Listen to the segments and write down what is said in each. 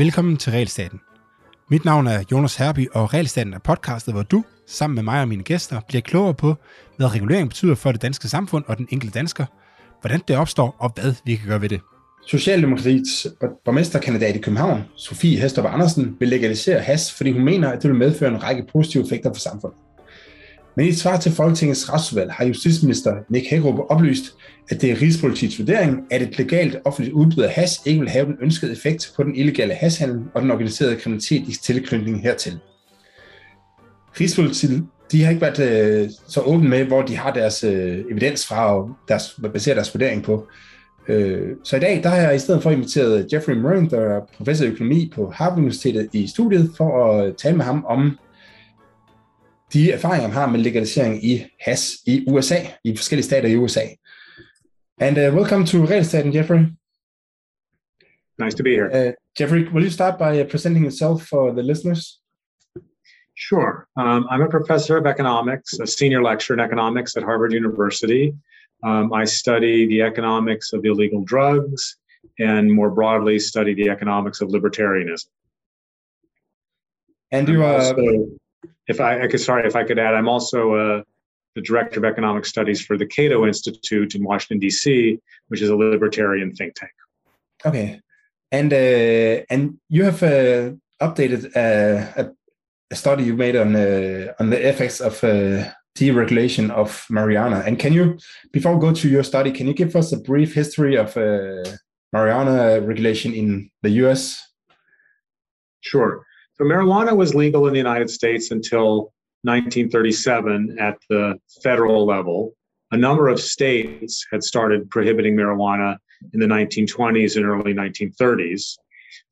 Velkommen til Realstaten. Mit navn er Jonas Herby, og Realstaten er podcastet, hvor du, sammen med mig og mine gæster, bliver klogere på, hvad regulering betyder for det danske samfund og den enkelte dansker, hvordan det opstår og hvad vi kan gøre ved det. Socialdemokratiets borgmesterkandidat i København, Sofie Hestrup Andersen, vil legalisere has, fordi hun mener, at det vil medføre en række positive effekter for samfundet. Men i et svar til Folketingets retsudvalg har justitsminister Nick Hækkerup oplyst, at det er Rigspolitiets vurdering, at et legalt offentligt udbud af has ikke vil have den ønskede effekt på den illegale hashandel og den organiserede kriminalitet i tilknytning hertil. Rigspolitiet de har ikke været øh, så åbne med, hvor de har deres øh, evidens fra og deres, baserer deres vurdering på. Øh, så i dag der har jeg i stedet for inviteret Jeffrey Murren, der er professor i økonomi på Harvard Universitetet i studiet, for at tale med ham om de erfaringer, han har med legalisering i hash i USA, i forskellige stater i USA. And uh, welcome to Realstaten, Jeffrey. Nice to be here. Uh, Jeffrey, will you start by uh, presenting yourself for the listeners? Sure. Um, I'm a professor of economics, a senior lecturer in economics at Harvard University. Um, I study the economics of illegal drugs and more broadly study the economics of libertarianism. And you are. Also, if I, I could, sorry, if I could add, I'm also uh, the director of economic studies for the Cato Institute in Washington D.C., which is a libertarian think tank. Okay, and uh, and you have uh, updated uh, a, a, study you made on uh, on the effects of uh, deregulation of marijuana. And can you, before we go to your study, can you give us a brief history of uh, marijuana regulation in the U.S.? Sure. So marijuana was legal in the United States until 1937 at the federal level. A number of states had started prohibiting marijuana in the 1920s and early 1930s.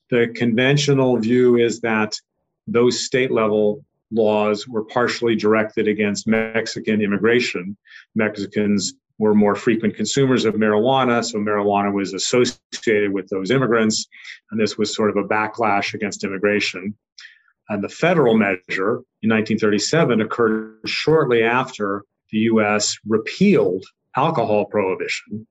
The conventional view is that those state level laws were partially directed against Mexican immigration. Mexicans were more frequent consumers of marijuana, so marijuana was associated with those immigrants, and this was sort of a backlash against immigration. And the federal measure in 1937 occurred shortly after the US repealed alcohol prohibition.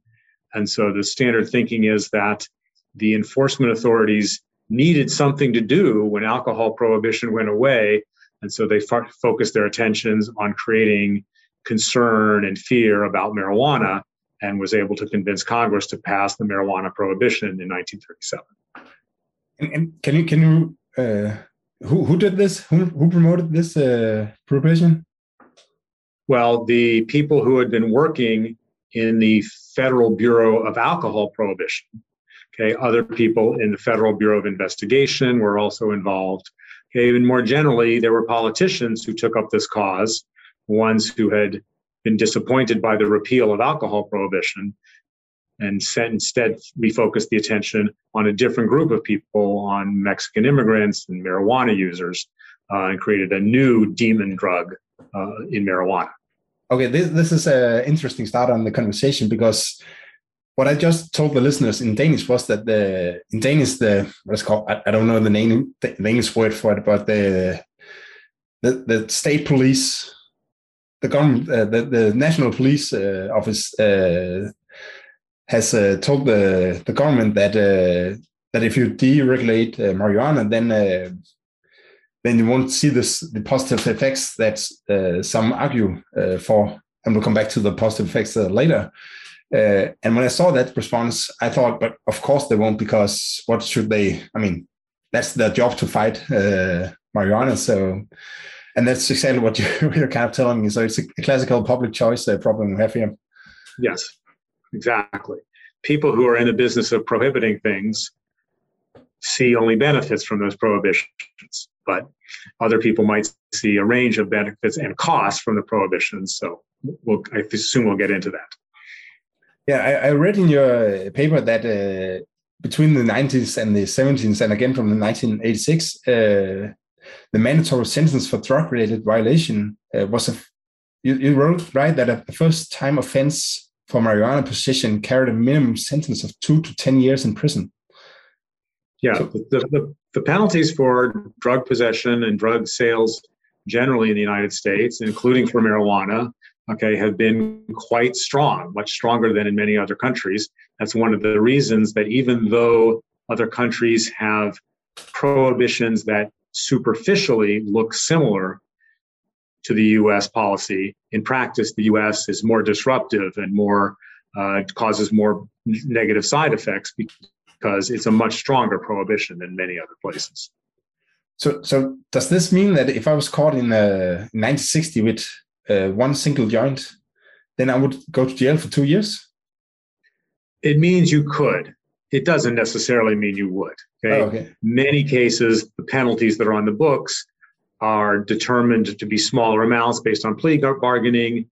And so the standard thinking is that the enforcement authorities needed something to do when alcohol prohibition went away. And so they fo- focused their attentions on creating concern and fear about marijuana and was able to convince Congress to pass the marijuana prohibition in 1937. And, and can you can you uh, who who did this? Who who promoted this uh, prohibition? Well, the people who had been working in the Federal Bureau of Alcohol Prohibition. Okay, other people in the Federal Bureau of Investigation were also involved. Okay, even more generally, there were politicians who took up this cause, ones who had been disappointed by the repeal of alcohol prohibition and set, instead refocused the attention on a different group of people, on Mexican immigrants and marijuana users, uh, and created a new demon drug uh, in marijuana. Okay, this, this is an interesting start on the conversation because what I just told the listeners in Danish was that the in Danish the what's called I, I, don't know the name the English word for it, but the the, the state police, the government, uh, the the national police uh, office uh, has uh, told the the government that uh, that if you deregulate uh, marijuana, then uh, then you won't see this the positive effects that uh, some argue uh, for, and we'll come back to the positive effects later. and when I saw that response, I thought, but of course they won't, because what should they? I mean, that's their job to fight marijuana. So, and that's exactly what you're kind of telling me. So it's a classical public choice problem we have here. Yes, Exactly. People who are in the business of prohibiting things see only benefits from those prohibitions, but other people might see a range of benefits and costs from the prohibitions. So we'll, I assume we'll get into that. Yeah, I, I read in your paper that uh, between the 90s and the 70s, and again from the 1986, uh, the mandatory sentence for drug-related violation uh, was a you, you wrote right that a first time offense for marijuana possession carried a minimum sentence of two to 10 years in prison. Yeah, so, the, the, the, penalties for drug possession and drug sales generally in the United States, including for marijuana, okay, have been quite strong, much stronger than in many other countries. That's one of the reasons that even though other countries have prohibitions that superficially look similar to the US policy. In practice, the US is more disruptive and more uh, causes more negative side effects because it's a much stronger prohibition than many other places. So, so does this mean that if I was caught in uh, 1960 with uh, one single joint, then I would go to jail for two years? It means you could. It doesn't necessarily mean you would. Okay? Oh, okay. Many cases, the penalties that are on the books are determined to be smaller amounts based on plea bargaining.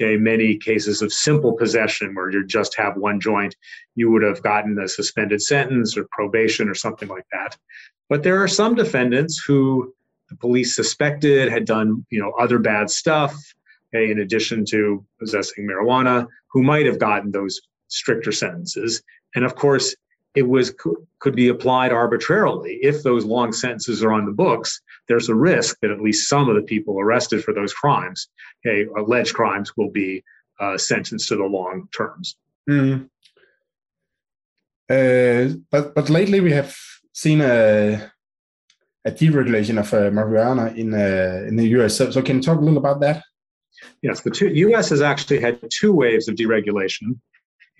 Okay, many cases of simple possession where you just have one joint, you would have gotten a suspended sentence or probation or something like that. But there are some defendants who the police suspected had done, you know, other bad stuff, okay, in addition to possessing marijuana, who might have gotten those stricter sentences. And of course, it was could be applied arbitrarily. If those long sentences are on the books, there's a risk that at least some of the people arrested for those crimes, okay, alleged crimes, will be uh, sentenced to the long terms. Mm. Uh, but but lately we have seen a a deregulation of uh, marijuana in uh, in the US. So, so can you talk a little about that? Yes, the two, U.S. has actually had two waves of deregulation.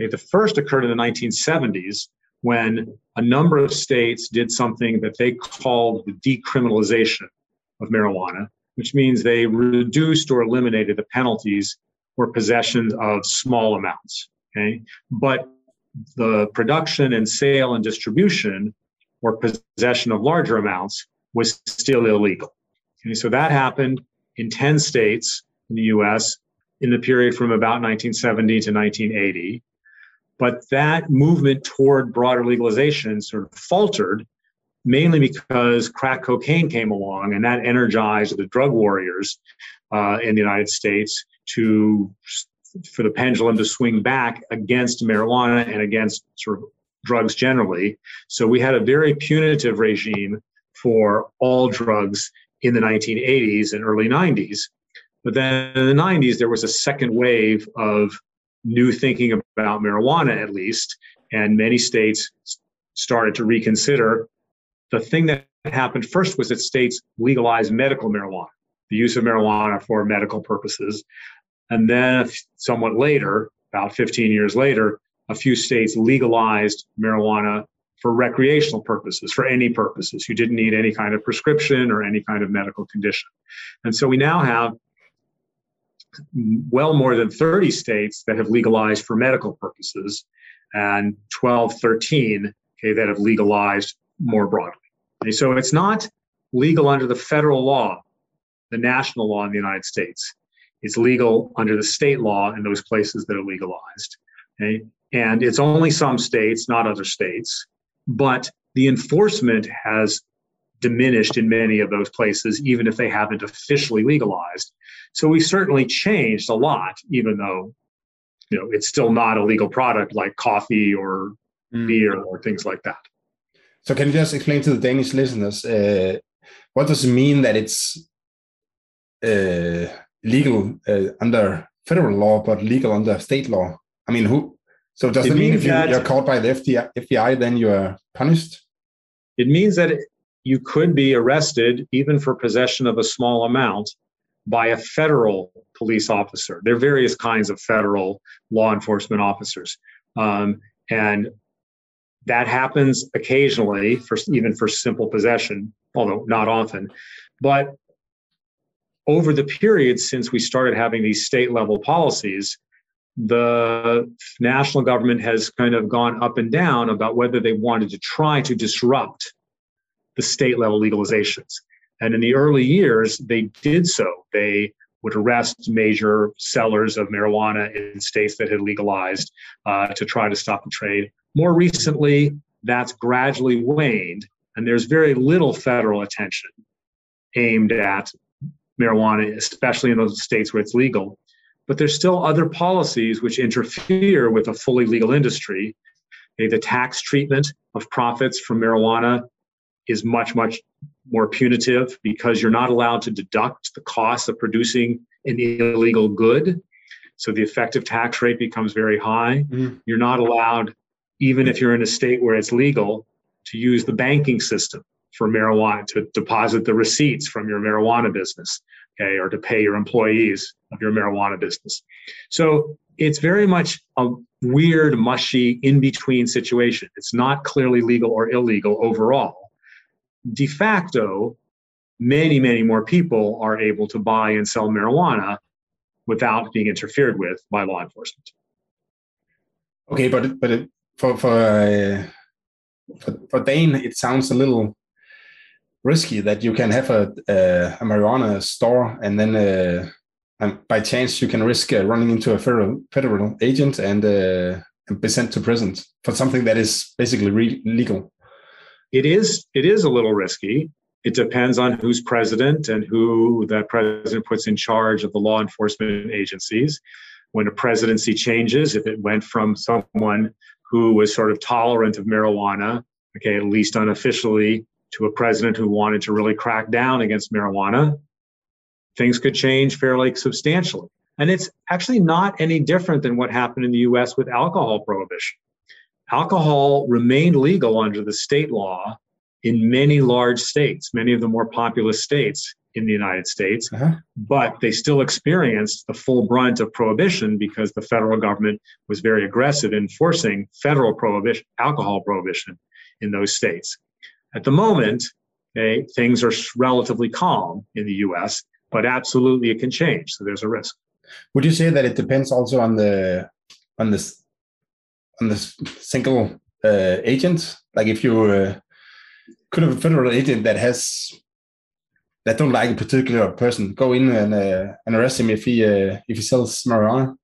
Okay, the first occurred in the 1970s when a number of states did something that they called the decriminalization of marijuana, which means they reduced or eliminated the penalties for possession of small amounts. Okay, but the production and sale and distribution or possession of larger amounts was still illegal. Okay, so that happened in 10 states in the US in the period from about 1970 to 1980. But that movement toward broader legalization sort of faltered mainly because crack cocaine came along and that energized the drug warriors uh, in the United States to for the pendulum to swing back against marijuana and against sort of drugs generally. So we had a very punitive regime for all drugs in the 1980s and early 90s. But then in the 90s, there was a second wave of new thinking about marijuana, at least, and many states started to reconsider. The thing that happened first was that states legalized medical marijuana, the use of marijuana for medical purposes. And then, somewhat later, about 15 years later, a few states legalized marijuana for recreational purposes, for any purposes. You didn't need any kind of prescription or any kind of medical condition. And so we now have well more than 30 states that have legalized for medical purposes and 12, 13 okay, that have legalized more broadly. Okay, so it's not legal under the federal law, the national law in the United States. It's legal under the state law in those places that are legalized. Okay? And it's only some states, not other states. But the enforcement has diminished in many of those places, even if they haven't officially legalized. So we certainly changed a lot, even though you know it's still not a legal product like coffee or mm. beer or things like that. So can you just explain to the Danish listeners uh, what does it mean that it's uh, legal uh, under federal law but legal under state law? I mean, who? So does it, it mean if you, are caught by the FBI, FBI, then you are punished? It means that you could be arrested even for possession of a small amount by a federal police officer. There are various kinds of federal law enforcement officers. Um, and that happens occasionally for even for simple possession, although not often. But over the period since we started having these state level policies, the national government has kind of gone up and down about whether they wanted to try to disrupt the state level legalizations. And in the early years, they did so. They would arrest major sellers of marijuana in states that had legalized uh, to try to stop the trade. More recently, that's gradually waned, and there's very little federal attention aimed at marijuana, especially in those states where it's legal. But there's still other policies which interfere with a fully legal industry. The tax treatment of profits from marijuana is much, much more punitive because you're not allowed to deduct the cost of producing an illegal good. So the effective tax rate becomes very high. Mm. You're not allowed, even if you're in a state where it's legal, to use the banking system for marijuana to deposit the receipts from your marijuana business, okay, or to pay your employees of your marijuana business. So it's very much a weird, mushy, in between situation. It's not clearly legal or illegal overall. De facto, many, many more people are able to buy and sell marijuana without being interfered with by law enforcement. Okay, but but for for uh, for, for Dane, it sounds a little risky that you can have a, a, a marijuana store and then uh, and by chance you can risk uh, running into a federal federal agent and, uh, and be sent to prison for something that is basically re- legal. It is it is a little risky. It depends on who's president and who that president puts in charge of the law enforcement agencies. When a presidency changes, if it went from someone who was sort of tolerant of marijuana, okay, at least unofficially, to a president who wanted to really crack down against marijuana, things could change fairly substantially. And it's actually not any different than what happened in the US with alcohol prohibition. Alcohol remained legal under the state law in many large states, many of the more populous states in the United States, uh-huh. but they still experienced the full brunt of prohibition because the federal government was very aggressive in enforcing federal prohibition, alcohol prohibition in those states. At the moment, okay, things are relatively calm in the US, but absolutely it can change. So there's a risk. Would you say that it depends also on the on this on the single uh, agent? Like if you uh, could have a federal agent that has that don't like a particular person go in and uh, and arrest him if he uh, if he sells marijuana?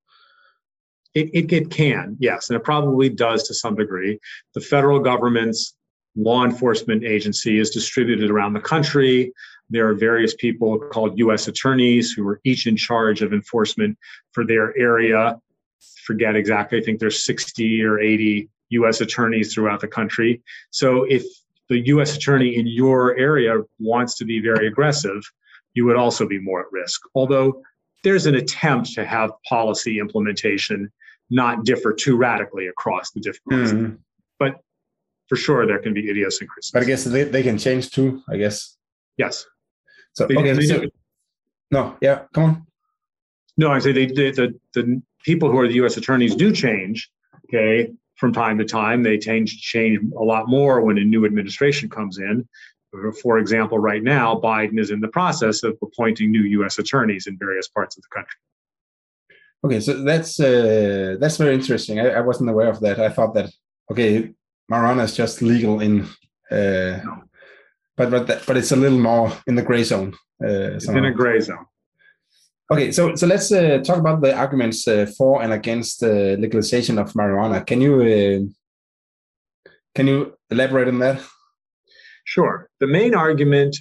It, it, it can, yes, and it probably does to some degree. The federal government's law enforcement agency is distributed around the country. There are various people called U.S. attorneys who are each in charge of enforcement for their area. Forget exactly, I think there's 60 or 80 U.S. attorneys throughout the country. So if the U.S. attorney in your area wants to be very aggressive, you would also be more at risk. Although there's an attempt to have policy implementation not differ too radically across the different mm. But for sure there can be idiosyncrasies. But I guess they, they can change too, I guess. Yes. So they, okay, they so, no, yeah, come on. No, I say they, they the the people who are the U.S. attorneys do change. Okay, from time to time, they change change a lot more when a new administration comes in. For example, right now, Biden is in the process of appointing new U.S. attorneys in various parts of the country. Okay, so that's uh, that's very interesting. I, I wasn't aware of that. I thought that okay, marijuana is just legal in, uh, no. but but that, but it's a little more in the gray zone. Uh, it's in a gray zone. Okay, so so let's uh, talk about the arguments uh, for and against uh, legalization of marijuana. Can you uh, can you elaborate on that? Sure. The main argument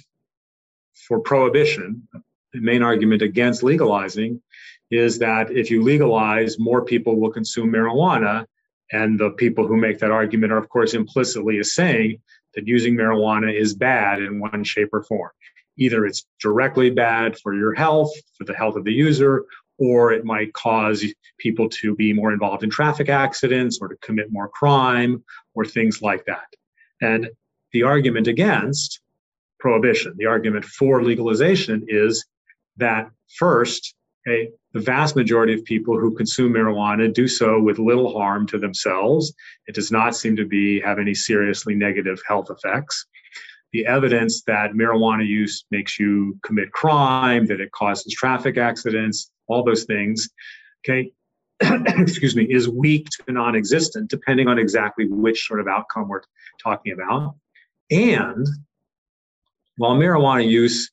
for prohibition, the main argument against legalizing, is that if you legalize, more people will consume marijuana, and the people who make that argument are, of course, implicitly saying that using marijuana is bad in one shape or form. Either it's directly bad for your health, for the health of the user, or it might cause people to be more involved in traffic accidents or to commit more crime or things like that. And the argument against prohibition, the argument for legalization is that first, okay, the vast majority of people who consume marijuana do so with little harm to themselves. It does not seem to be have any seriously negative health effects. The evidence that marijuana use makes you commit crime, that it causes traffic accidents, all those things, okay, excuse me, is weak to non-existent, depending on exactly which sort of outcome we're talking about. And while marijuana use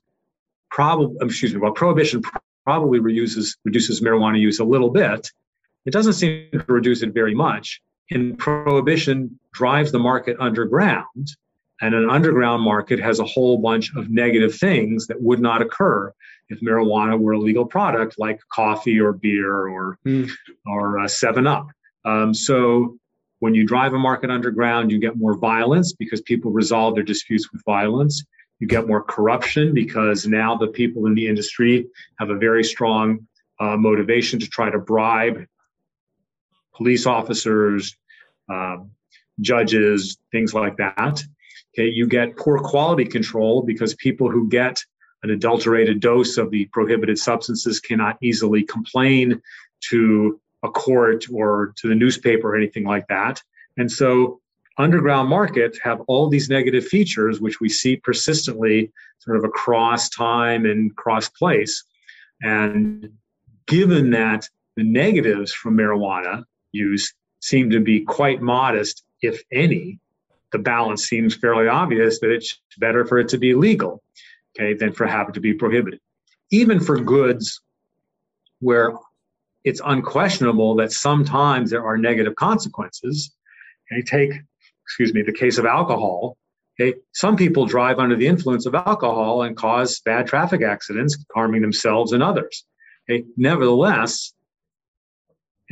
probably, um, excuse me, while prohibition probably reduces, reduces marijuana use a little bit. It doesn't seem to reduce it very much. And prohibition drives the market underground. And an underground market has a whole bunch of negative things that would not occur if marijuana were a legal product like coffee or beer or, mm. or uh, 7 Up. Um, so when you drive a market underground, you get more violence because people resolve their disputes with violence. You get more corruption because now the people in the industry have a very strong uh, motivation to try to bribe police officers, uh, judges, things like that. Okay, you get poor quality control because people who get an adulterated dose of the prohibited substances cannot easily complain to a court or to the newspaper or anything like that. And so underground markets have all these negative features, which we see persistently sort of across time and cross place. And given that the negatives from marijuana use seem to be quite modest, if any, the balance seems fairly obvious that it's better for it to be legal, okay, than for having to be prohibited. Even for goods where it's unquestionable that sometimes there are negative consequences. Okay, take, excuse me, the case of alcohol. Okay, some people drive under the influence of alcohol and cause bad traffic accidents, harming themselves and others. Okay, nevertheless,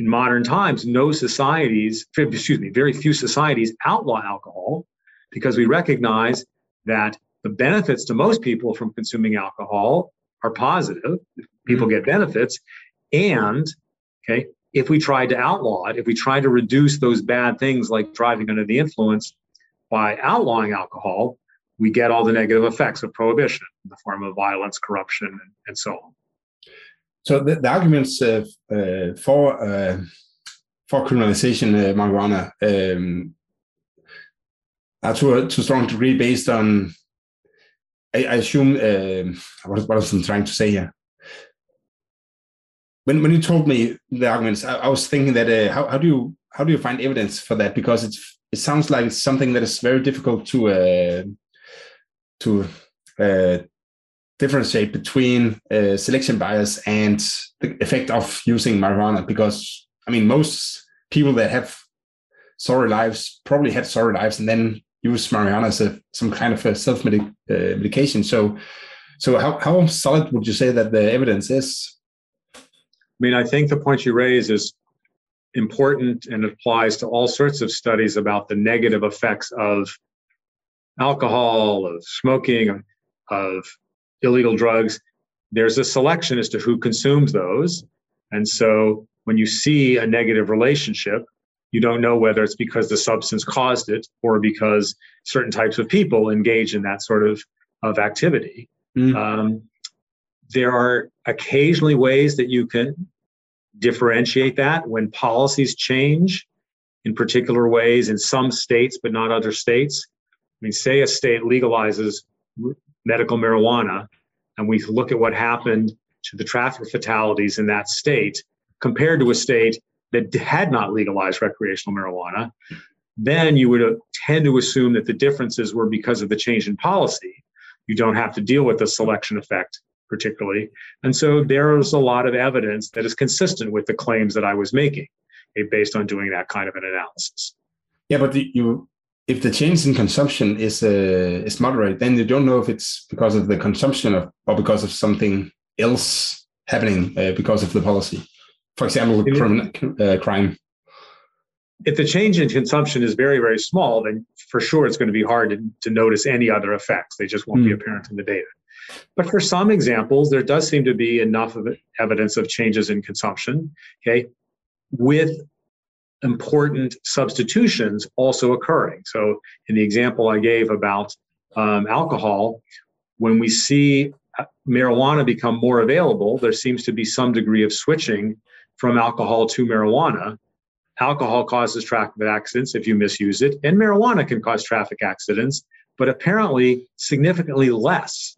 in modern times, no societies, excuse me, very few societies outlaw alcohol because we recognize that the benefits to most people from consuming alcohol are positive. People mm-hmm. get benefits. And, okay, if we tried to outlaw it, if we tried to reduce those bad things like driving under the influence by outlawing alcohol, we get all the negative effects of prohibition in the form of violence, corruption, and, and so on. So the, the arguments uh, uh, for uh, for criminalization uh, marijuana um, are to a, to a strong degree based on, I, I assume, uh, what, what was I trying to say here? When when you told me the arguments, I, I was thinking that uh, how how do you how do you find evidence for that? Because it's it sounds like something that is very difficult to to differentiate between uh, selection bias and the effect of using marijuana because i mean most people that have sorry lives probably had sorry lives and then use marijuana as a, some kind of a self uh, medication. So so how, how solid would you say that the evidence is? I mean i think the point you raise is important and applies to all sorts of studies about the negative effects of alcohol of smoking of illegal drugs, there's a selection as to who consumes those. And so when you see a negative relationship, you don't know whether it's because the substance caused it or because certain types of people engage in that sort of, of activity. Mm. Um, there are occasionally ways that you can differentiate that when policies change in particular ways in some states, but not other states. I mean, say a state legalizes medical marijuana and we look at what happened to the traffic fatalities in that state compared to a state that had not legalized recreational marijuana, then you would tend to assume that the differences were because of the change in policy. You don't have to deal with the selection effect particularly. And so there is a lot of evidence that is consistent with the claims that I was making eh, based on doing that kind of an analysis. Yeah, but the, you if the change in consumption is uh, is moderate, then you don't know if it's because of the consumption of, or because of something else happening uh, because of the policy. For example, criminal, uh, crime. If the change in consumption is very very small, then for sure it's going to be hard to, to notice any other effects. They just won't mm. be hmm. apparent in the data. But for some examples, there does seem to be enough of evidence of changes in consumption. Okay, with important substitutions also occurring. So, in the example I gave about um, alcohol, when we see uh, marijuana become more available, there seems to be some degree of switching from alcohol to marijuana. Alcohol causes traffic accidents if you misuse it, and marijuana can cause traffic accidents, but apparently significantly less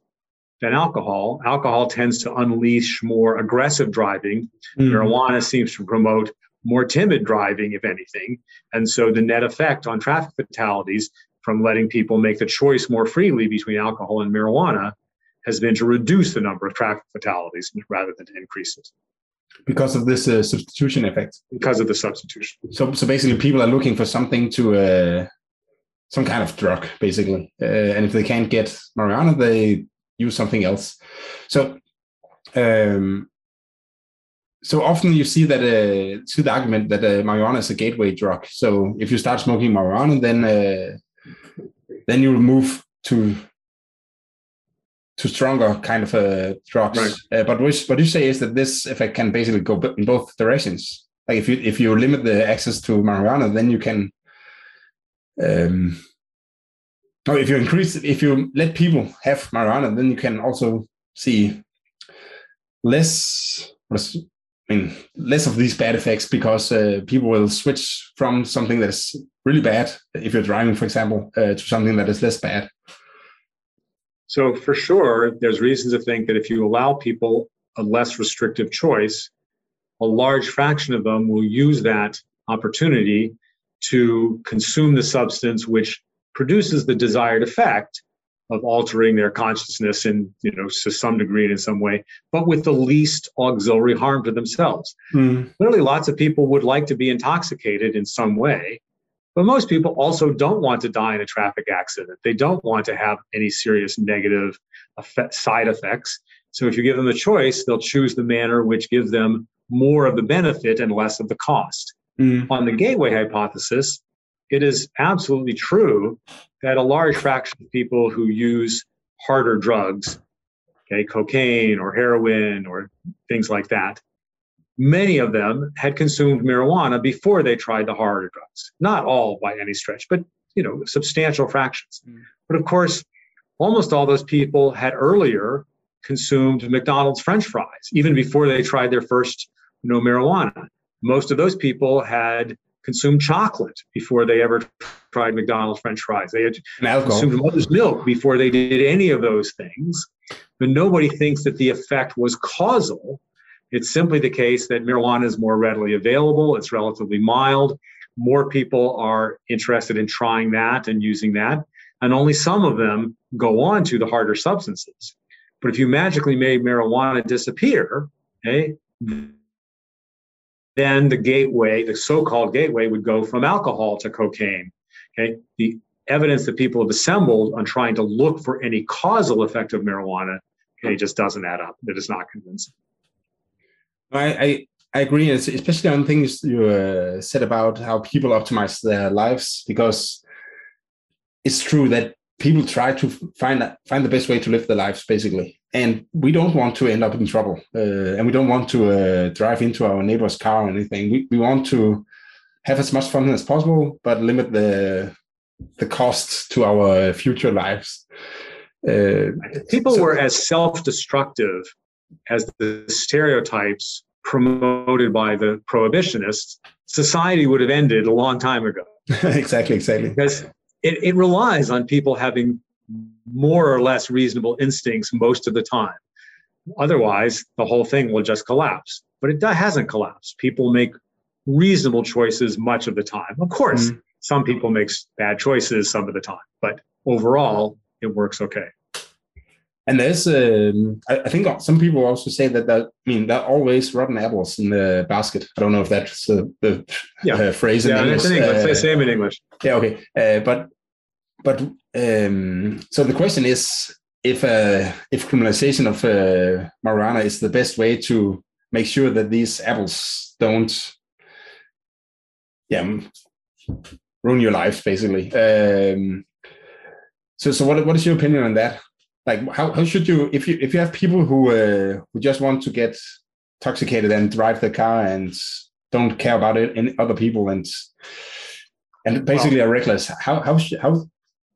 than alcohol. Alcohol tends to unleash more aggressive driving. Mm. Marijuana seems to promote more timid driving, if anything. And so the net effect on traffic fatalities from letting people make the choice more freely between alcohol and marijuana has been to reduce the number of traffic fatalities rather than to increase it. Because of this uh, substitution effect. Because of the substitution. So, so basically, people are looking for something to, uh, some kind of drug, basically. Uh, and if they can't get marijuana, they use something else. So, um, so often you see that uh, to the argument that uh, marijuana is a gateway drug. So if you start smoking marijuana, then uh, then you will move to to stronger kind of uh, drugs. Right. Uh, but what, what you say is that this effect can basically go in both directions. Like if you if you limit the access to marijuana, then you can um, Oh, if you increase, if you let people have marijuana, then you can also see less. I mean, less of these bad effects because uh, people will switch from something that's really bad, if you're driving, for example, uh, to something that is less bad. So, for sure, there's reasons to think that if you allow people a less restrictive choice, a large fraction of them will use that opportunity to consume the substance which produces the desired effect of altering their consciousness in you know to some degree and in some way but with the least auxiliary harm to themselves mm. clearly lots of people would like to be intoxicated in some way but most people also don't want to die in a traffic accident they don't want to have any serious negative effect, side effects so if you give them a choice they'll choose the manner which gives them more of the benefit and less of the cost mm. on the gateway hypothesis it is absolutely true that a large fraction of people who use harder drugs, okay, cocaine or heroin or things like that, many of them had consumed marijuana before they tried the harder drugs. Not all by any stretch, but you know, substantial fractions. Mm. But of course, almost all those people had earlier consumed McDonald's French fries, even before they tried their first, you know, marijuana. Most of those people had consumed chocolate before they ever tried McDonald's French fries. They had consumed mother's milk before they did any of those things. But nobody thinks that the effect was causal. It's simply the case that marijuana is more readily available, it's relatively mild. More people are interested in trying that and using that. And only some of them go on to the harder substances. But if you magically made marijuana disappear, okay, then the gateway, the so-called gateway, would go from alcohol to cocaine. Okay, the evidence that people have assembled on trying to look for any causal effect of marijuana, okay, just doesn't add up. It is not convincing. I, I, I agree, especially on things you uh, said about how people optimize their lives, because it's true that people try to find find the best way to live their lives, basically. And we don't want to end up in trouble uh, and we don't want to uh, drive into our neighbor's car or anything. We, we want to have as much fun as possible but limit the the costs to our future lives. Uh, people so, were as self-destructive as the stereotypes promoted by the prohibitionists society would have ended a long time ago. Exactly exactly. Because it, it relies on people having more or less reasonable instincts most of the time. Otherwise, the whole thing will just collapse. But it hasn't collapsed. People make reasonable choices much of the time. Of course, mm-hmm. some people make bad choices some of the time, but overall, it works okay. And there's, um, I, I, think some people also say that, that, I mean, there are always rotten apples in the basket. I don't know if that's uh, the yeah. uh, phrase in yeah, English. It's in English. Uh, same in English. Yeah, okay. Uh, but but um, so the question is if uh, if criminalization of uh, marijuana is the best way to make sure that these apples don't yeah ruin your life basically um, so so what, what is your opinion on that like how, how should you if you if you have people who uh, who just want to get intoxicated and drive the car and don't care about it and other people and and basically are reckless how how how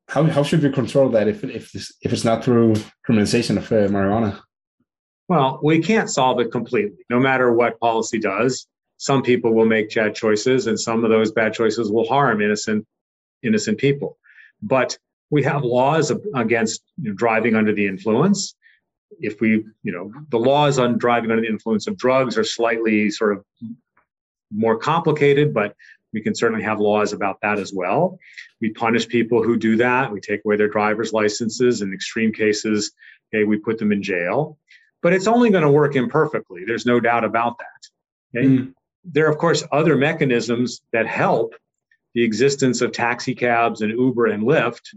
how how should we control that if if this, if it's not through criminalization of uh, marijuana? Well, we can't solve it completely. No matter what policy does, some people will make bad choices, and some of those bad choices will harm innocent innocent people. But we have laws against you know, driving under the influence. If we, you know, the laws on driving under the influence of drugs are slightly sort of more complicated, but we can certainly have laws about that as well. We punish people who do that. We take away their driver's licenses. In extreme cases, okay, we put them in jail. But it's only going to work imperfectly. There's no doubt about that. Okay? Mm. There are, of course, other mechanisms that help. The existence of taxi cabs and Uber and Lyft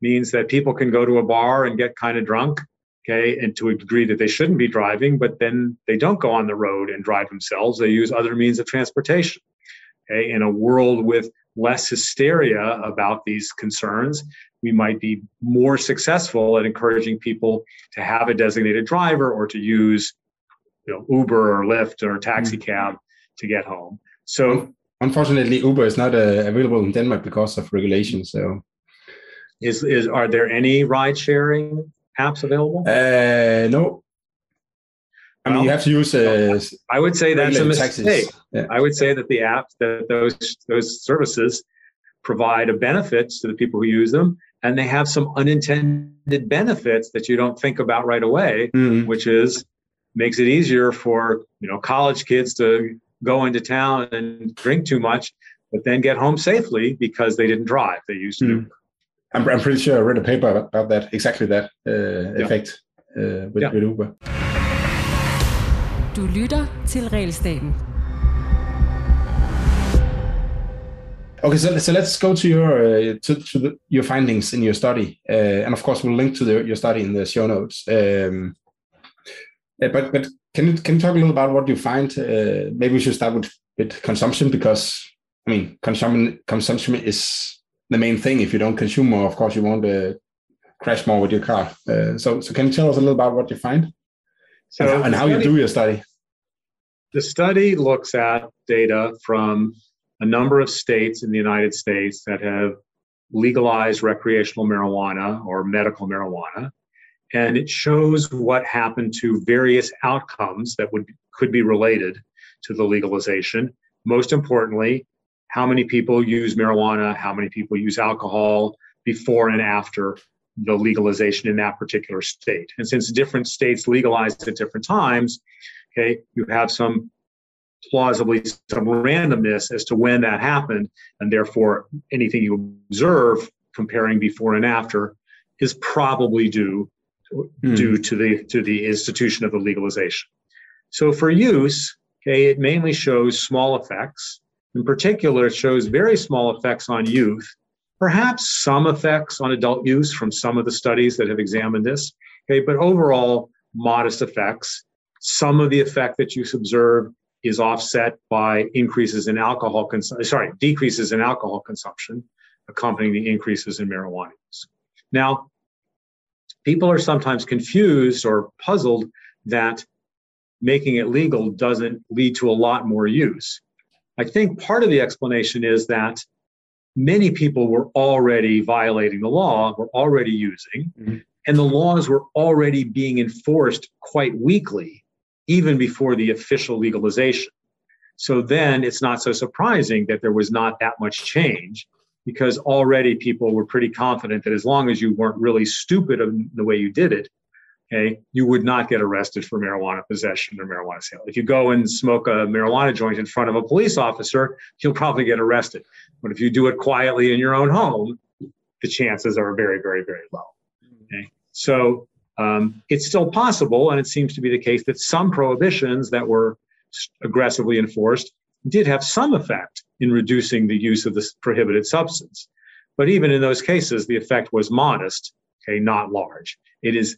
means that people can go to a bar and get kind of drunk, okay, and to a degree that they shouldn't be driving, but then they don't go on the road and drive themselves. They use other means of transportation. Okay? In a world with less hysteria about these concerns, we might be more successful at encouraging people to have a designated driver or to use you know, Uber or Lyft or taxi mm. cab to get home. So unfortunately, Uber is not uh, available in Denmark because of regulation. So Is is are there any ride sharing apps available? Uh, no. I mean, you have to use. Uh, I would say that's a mistake. Yeah. I would say that the apps that those those services provide a benefit to the people who use them, and they have some unintended benefits that you don't think about right away, mm-hmm. which is makes it easier for you know college kids to go into town and drink too much, but then get home safely because they didn't drive; they used mm-hmm. Uber. I'm, I'm pretty sure I read a paper about that, exactly that uh, yeah. effect uh, with, yeah. with Uber. Du lytter til Realstaten. Okay, so, so let's go to your uh, to, to the, your findings in your study, uh, and of course we'll link to the, your study in the show notes. Um, uh, but but can you can you talk a little about what you find? Uh, maybe we should start with, with consumption because I mean consumption consumption is the main thing. If you don't consume more, of course you won't uh, crash more with your car. Uh, so so can you tell us a little about what you find? So and how, and how study, you do your study? The study looks at data from a number of states in the United States that have legalized recreational marijuana or medical marijuana. And it shows what happened to various outcomes that would could be related to the legalization. Most importantly, how many people use marijuana, how many people use alcohol before and after the legalization in that particular state. And since different states legalized at different times, okay, you have some plausibly some randomness as to when that happened, and therefore anything you observe comparing before and after is probably due mm. due to the to the institution of the legalization. So for use, okay, it mainly shows small effects. In particular, it shows very small effects on youth, perhaps some effects on adult use from some of the studies that have examined this. Okay, but overall, modest effects. Some of the effect that you observe is offset by increases in alcohol consumption, sorry, decreases in alcohol consumption accompanying the increases in marijuana use. Now, people are sometimes confused or puzzled that making it legal doesn't lead to a lot more use. I think part of the explanation is that many people were already violating the law, were already using, mm-hmm. and the laws were already being enforced quite weakly even before the official legalization. So then it's not so surprising that there was not that much change because already people were pretty confident that as long as you weren't really stupid in the way you did it, okay, you would not get arrested for marijuana possession or marijuana sale. If you go and smoke a marijuana joint in front of a police officer, you'll probably get arrested. But if you do it quietly in your own home, the chances are very, very, very low. Okay. So um, it's still possible, and it seems to be the case that some prohibitions that were aggressively enforced did have some effect in reducing the use of this prohibited substance. But even in those cases, the effect was modest, okay, not large. It is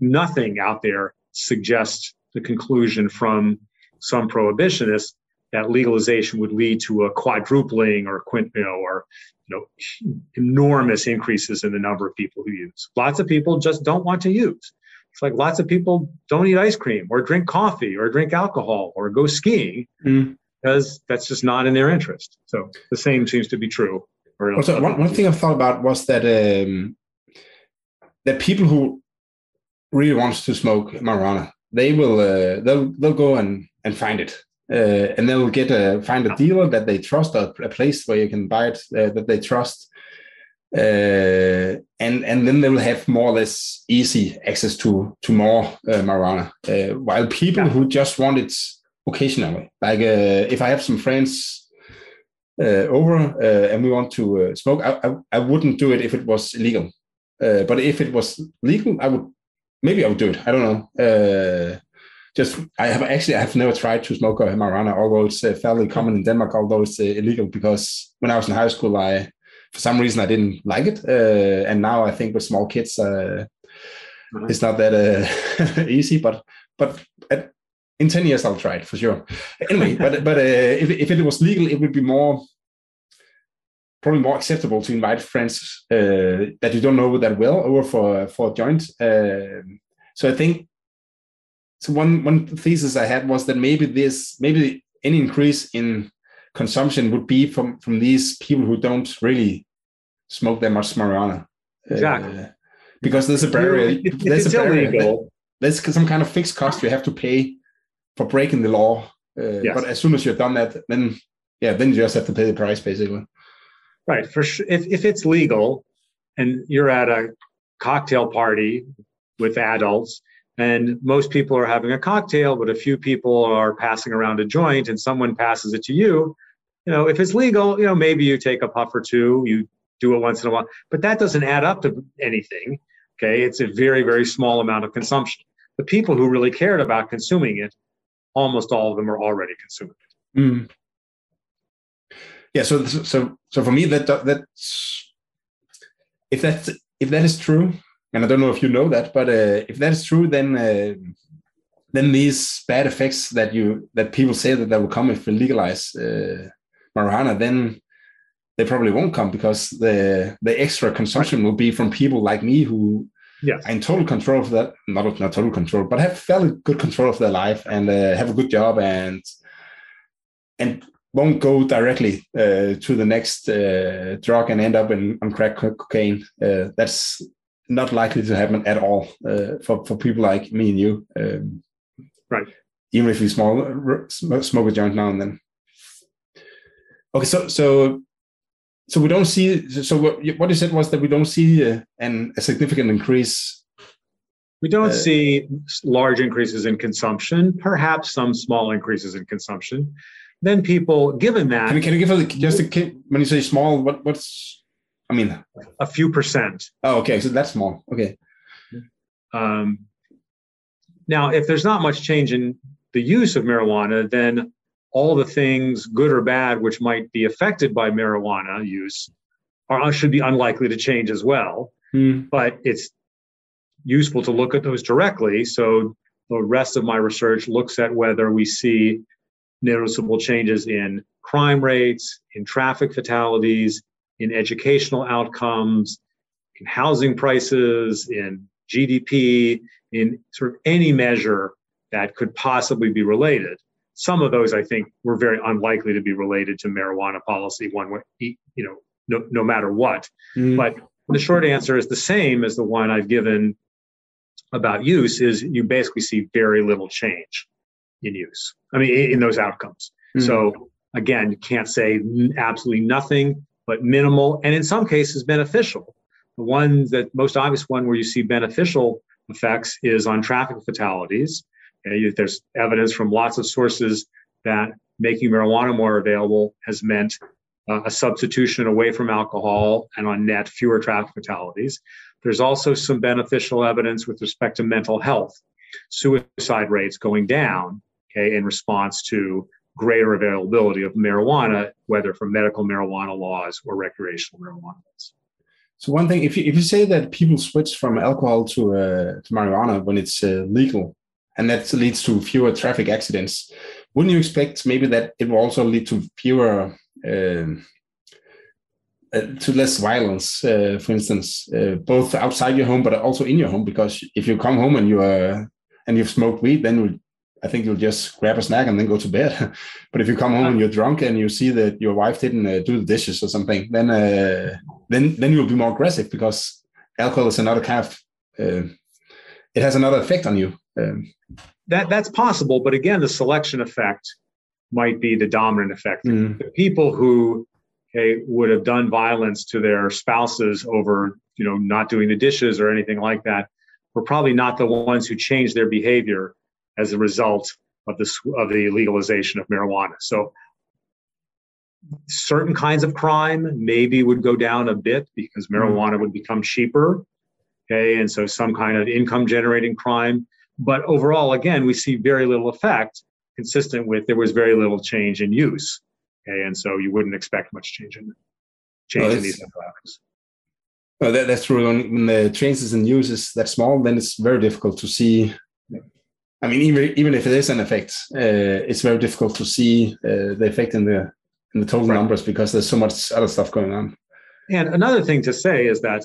nothing out there suggests the conclusion from some prohibitionists that legalization would lead to a quadrupling or a quint, you know, or you know, enormous increases in the number of people who use. Lots of people just don't want to use. It's like lots of people don't eat ice cream or drink coffee or drink alcohol or go skiing mm. because that's just not in their interest. So the same seems to be true. Also, one, one thing I thought about was that um, that people who really wants to smoke marijuana, they will uh, they'll they'll go and and find it uh, and they'll get a find a dealer that they trust, a, a place where you can buy it uh, that they trust, uh, and and then they will have more or less easy access to to more uh, marijuana. Uh, while people yeah. who just want it occasionally, like uh, if I have some friends. over and we want to smoke. I, I, I wouldn't do it if it was illegal, but if it was legal, I would maybe I would do it. I don't know just I have actually I have never tried to smoke a marijuana, although it's uh, fairly common in Denmark, although it's uh, illegal. Because when I was in high school, I for some reason I didn't like it, uh, and now I think with small kids, uh, mm-hmm. it's not that uh, easy. But but at, in ten years I'll try it for sure. Anyway, but but uh, if if it was legal, it would be more probably more acceptable to invite friends that you don't know that well over for for a joint. so I think so one one thesis I had was that maybe this maybe any increase in consumption would be from from these people who don't really smoke that much marijuana. Exactly. Uh, because there's a barrier. There's a barrier. There's some kind of fixed cost you have to pay for breaking the law. Uh, yes. But as soon as you've done that, then yeah, then you just have to pay the price basically. Right. For sure. If if it's legal, and you're at a cocktail party with adults, and most people are having a cocktail, but a few people are passing around a joint, and someone passes it to you. You know, if it's legal, you know, maybe you take a puff or two, you do it once in a while, but that doesn't add up to anything. Okay, it's a very, very small amount of consumption. The people who really cared about consuming it, almost all of them are already consuming it. Mm. Yeah. So, so, so for me, that that's if that's if that is true, and I don't know if you know that, but uh, if that is true, then uh, then these bad effects that you that people say that they will come if we legalize uh, marijuana, then they probably won't come because the the extra consumption will be from people like me who yes. are in total control of that not not total control but have fairly good control of their life and uh, have a good job and and won't go directly uh, to the next uh, drug and end up in on crack cocaine uh, that's not likely to happen at all uh, for for people like me and you um, right even if we small smoke a joint now and then okay so so so we don't see. So what, what you said was that we don't see uh, an, a significant increase. We don't uh, see large increases in consumption. Perhaps some small increases in consumption. Then people, given that, can, can you give us just a when you say small? What what's I mean, a few percent. Oh, okay. So that's small. Okay. Um, now, if there's not much change in the use of marijuana, then all the things, good or bad, which might be affected by marijuana use, are should be unlikely to change as well. Mm. But it's useful to look at those directly. So the rest of my research looks at whether we see noticeable changes in crime rates, in traffic fatalities, in educational outcomes, in housing prices, in GDP, in sort of any measure that could possibly be related. Some of those, I think, were very unlikely to be related to marijuana policy one way, you know, no, no matter what. Mm. But the short answer is the same as the one I've given about use is you basically see very little change in use. I mean, in, those outcomes. Mm. So again, you can't say absolutely nothing, but minimal, and in some cases beneficial. The one that most obvious one where you see beneficial effects is on traffic fatalities. Okay, there's evidence from lots of sources that making marijuana more available has meant uh, a substitution away from alcohol and on net fewer traffic fatalities. There's also some beneficial evidence with respect to mental health, suicide rates going down okay, in response to greater availability of marijuana, whether from medical marijuana laws or recreational marijuana laws. So one thing, if you, if you say that people switch from alcohol to uh, to marijuana when it's uh, legal, and that leads to fewer traffic accidents. Wouldn't you expect maybe that it will also lead to fewer, um, uh, to less violence, uh, for instance, uh, both outside your home but also in your home? Because if you come home and you are and you've smoked weed, then I think you'll just grab a snack and then go to bed. but if you come home and you're drunk and you see that your wife didn't uh, do the dishes or something, then uh, then then you'll be more aggressive because alcohol is another kind of uh, it has another effect on you. Um, that that's possible, but again, the selection effect might be the dominant effect. Mm. The people who okay, would have done violence to their spouses over, you know, not doing the dishes or anything like that, were probably not the ones who changed their behavior as a result of this of the legalization of marijuana. So certain kinds of crime maybe would go down a bit because marijuana would become cheaper. Okay, and so some kind of income generating crime but overall, again, we see very little effect consistent with there was very little change in use. Okay, and so you wouldn't expect much change in change well, in these demographics. Well, that, that's true. When the changes in use is that small, then it's very difficult to see. I mean, even even if it is an effect, uh, it's very difficult to see uh, the effect in the in the total right. numbers because there's so much other stuff going on. And another thing to say is that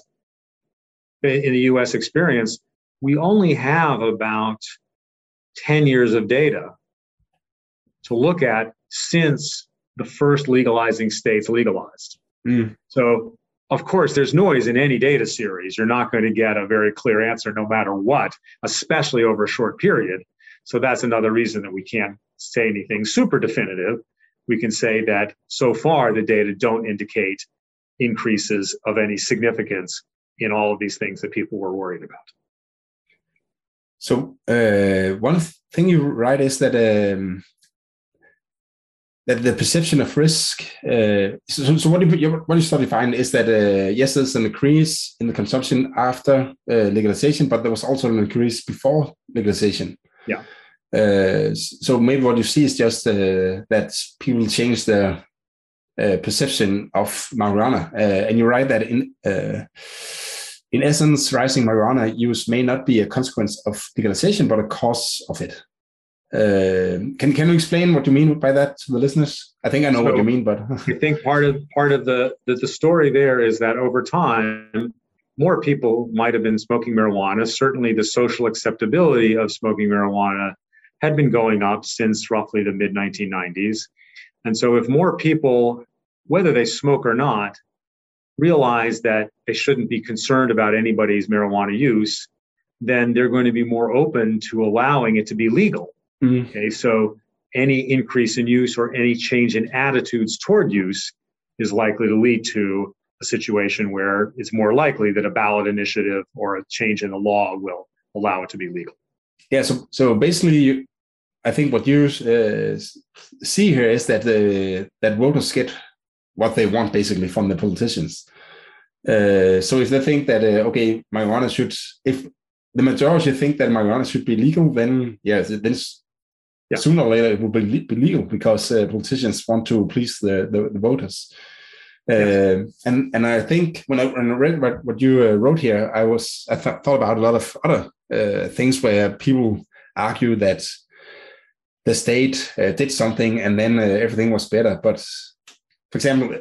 in the U.S. experience, we only have about 10 years of data to look at since the first legalizing states legalized. Mm. So of course, there's noise in any data series. You're not going to get a very clear answer no matter what, especially over a short period. So that's another reason that we can't say anything super definitive. We can say that so far the data don't indicate increases of any significance in all of these things that people were worried about. So uh, one thing you write is that um, that the perception of risk. Uh, so, so, what you what you study find is that uh, yes, there's an increase in the consumption after uh, legalization, but there was also an increase before legalization. Yeah. Uh, so maybe what you see is just uh, that people change their uh, perception of marijuana, and you write that in in essence, rising marijuana use may not be a consequence of legalization, but a cause of it. Uh, can can you explain what you mean by that to the listeners? I think I know so what you mean, but I think part of part of the, the the story there is that over time, more people might have been smoking marijuana. Certainly, the social acceptability of smoking marijuana had been going up since roughly the mid 1990s, and so if more people, whether they smoke or not, realize that they shouldn't be concerned about anybody's marijuana use, then they're going to be more open to allowing it to be legal Mm-hmm. Okay, so any increase in use or any change in attitudes toward use is likely to lead to a situation where it's more likely that a ballot initiative or a change in the law will allow it to be legal. Yeah, so so basically, I think what you uh, see here is that the that voters get what they want basically from the politicians. Uh, so if they think that uh, okay, marijuana should, if the majority think that marijuana should be legal, then yeah, then yeah. sooner or later it will be, be legal because uh, politicians want to please the, the, the voters. Uh, and and I think when I, when I read what, what you uh, wrote here, I was I th- thought about a lot of other uh, things where people argue that the state uh, did something and then uh, everything was better. But for example,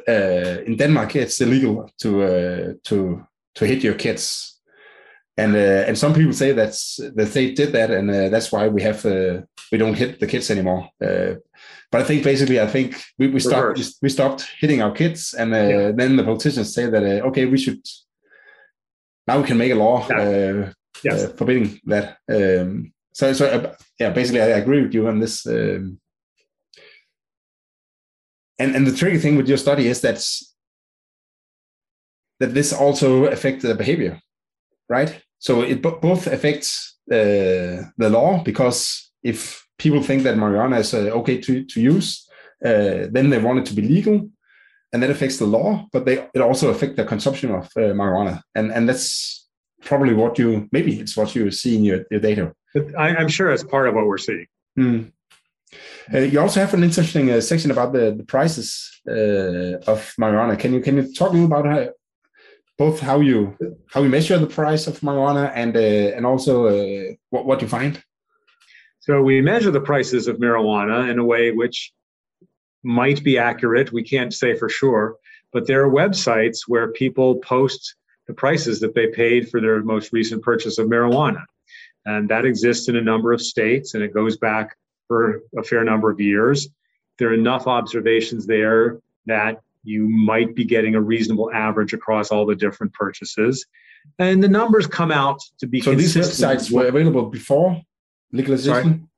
in Denmark, it's illegal to to to hit your kids and uh, and some people say that's that they did that, and uh, that's why we have uh, we don't hit the kids anymore. Uh, but I think basically, I think we, we stopped we stopped hitting our kids, and uh, yeah. then the politicians say that uh, okay, we should now we can make a law yeah. yes. forbidding that. Um, so so yeah, basically, I agree with you on this. Um, and and the tricky thing with your study is that that this also affected the behavior right? So it b- both affects uh, the law because if people think that marijuana is uh, okay to, to use, uh, then they want it to be legal, and that affects the law. But they it also affects the consumption of uh, marijuana, and and that's probably what you maybe it's what you see in your, your data. I, am sure it's part of what we're seeing. Mm. Uh, you also have an interesting uh, section about the, the prices uh, of marijuana. Can you can you talk a little about how, both how you how you measure the price of marijuana and uh, and also uh, what what you find. So we measure the prices of marijuana in a way which might be accurate. We can't say for sure, but there are websites where people post the prices that they paid for their most recent purchase of marijuana. And that exists in a number of states and it goes back for a fair number of years. There are enough observations there that you might be getting a reasonable average across all the different purchases. And the numbers come out to be so these websites were available before legalization.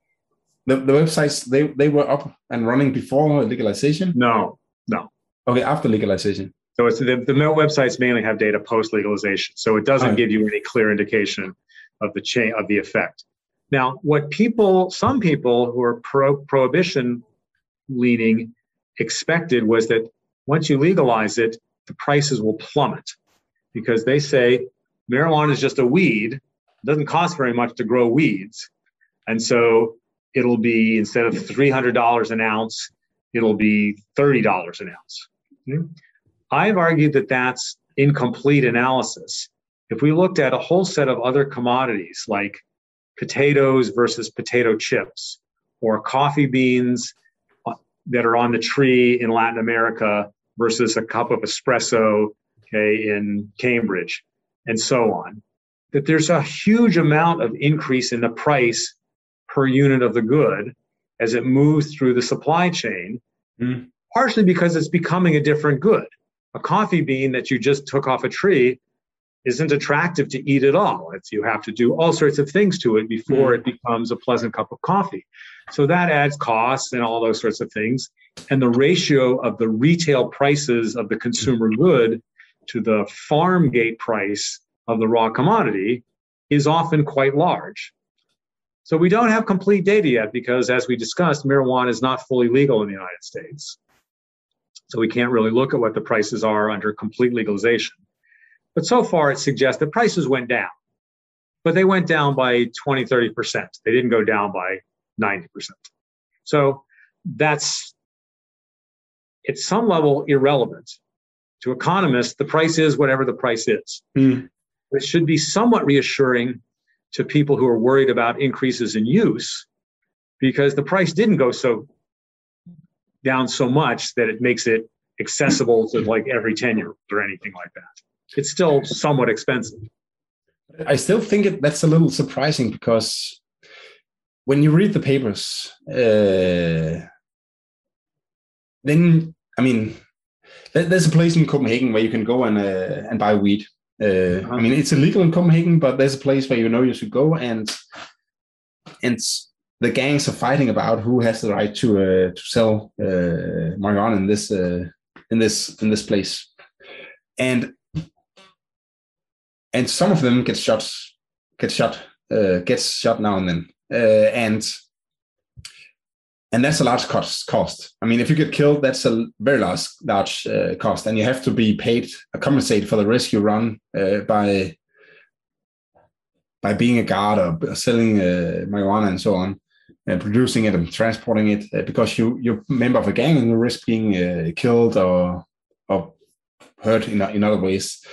The, the websites they, they were up and running before legalization. No, no. Okay, after legalization. So it's the, the websites mainly have data post legalization, so it doesn't right. give you any clear indication of the chain of the effect. Now, what people, some people who are pro prohibition leaning, expected was that once you legalize it, the prices will plummet because they say marijuana is just a weed. It doesn't cost very much to grow weeds. And so it'll be instead of $300 an ounce, it'll be $30 an ounce. Hmm? I've argued that that's incomplete analysis. If we looked at a whole set of other commodities like potatoes versus potato chips or coffee beans that are on the tree in Latin America versus a cup of espresso, okay, in Cambridge, and so on. That there's a huge amount of increase in the price per unit of the good as it moves through the supply chain, mm. partially because it's becoming a different good. a coffee bean that you just took off a tree isn't attractive to eat at all. It's you have to do all sorts of things to it before mm. it becomes a pleasant cup of coffee. So that adds costs and all those sorts of things. And the ratio of the retail prices of the consumer good to the farm gate price of the raw commodity is often quite large. So we don't have complete data yet because, as we discussed, marijuana is not fully legal in the United States. So we can't really look at what the prices are under complete legalization. But so far, it suggests that prices went down, but they went down by 20, 30%. They didn't go down by 90%. So that's, at some level, irrelevant. To economists, the price is whatever the price is. Mm. It should be somewhat reassuring to people who are worried about increases in use because the price didn't go so down so much that it makes it accessible to like every 10 year old or anything like that. It's still somewhat expensive. I still think it, that's a little surprising because when you read the papers, uh, then I mean, there's a place in Copenhagen where you can go and uh, and buy weed. Uh, I mean, it's illegal in Copenhagen, but there's a place where you know you should go, and and the gangs are fighting about who has the right to uh, to sell uh, marijuana in this uh, in this in this place, and and some of them get shot get shot uh, gets shot now and then, uh, and and that's a large cost. Cost. I mean, if you get killed, that's a very large large uh, cost, and you have to be paid, uh, compensated for the risk you run uh, by by being a guard or selling uh, marijuana and so on, and producing it and transporting it, uh, because you you're a member of a gang and you risk being uh, killed or or hurt in in other ways.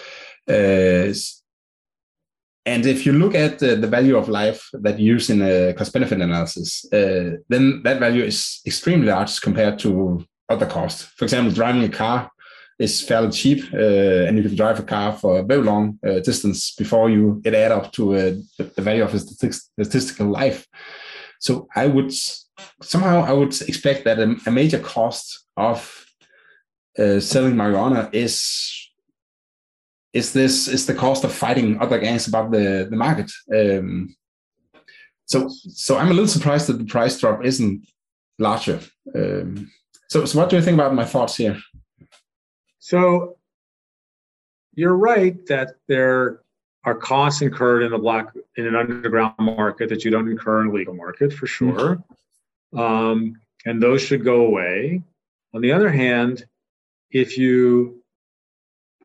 And if you look at the, the value of life that you use in a cost benefit analysis, uh, then that value is extremely large compared to other costs. For example, driving a car is fairly cheap, uh, and you can drive a car for a very long uh, distance before you it add up to uh, the, the, value of a statistical life. So I would somehow I would expect that a, a major cost of uh, selling marijuana is is this is the cost of fighting other gangs above the the market. Um, so so I'm a little surprised that the price drop isn't larger. Um, so so what do you think about my thoughts here? So you're right that there are costs incurred in the black in an underground market that you don't incur in a legal market for sure, mm-hmm. um, and those should go away. On the other hand, if you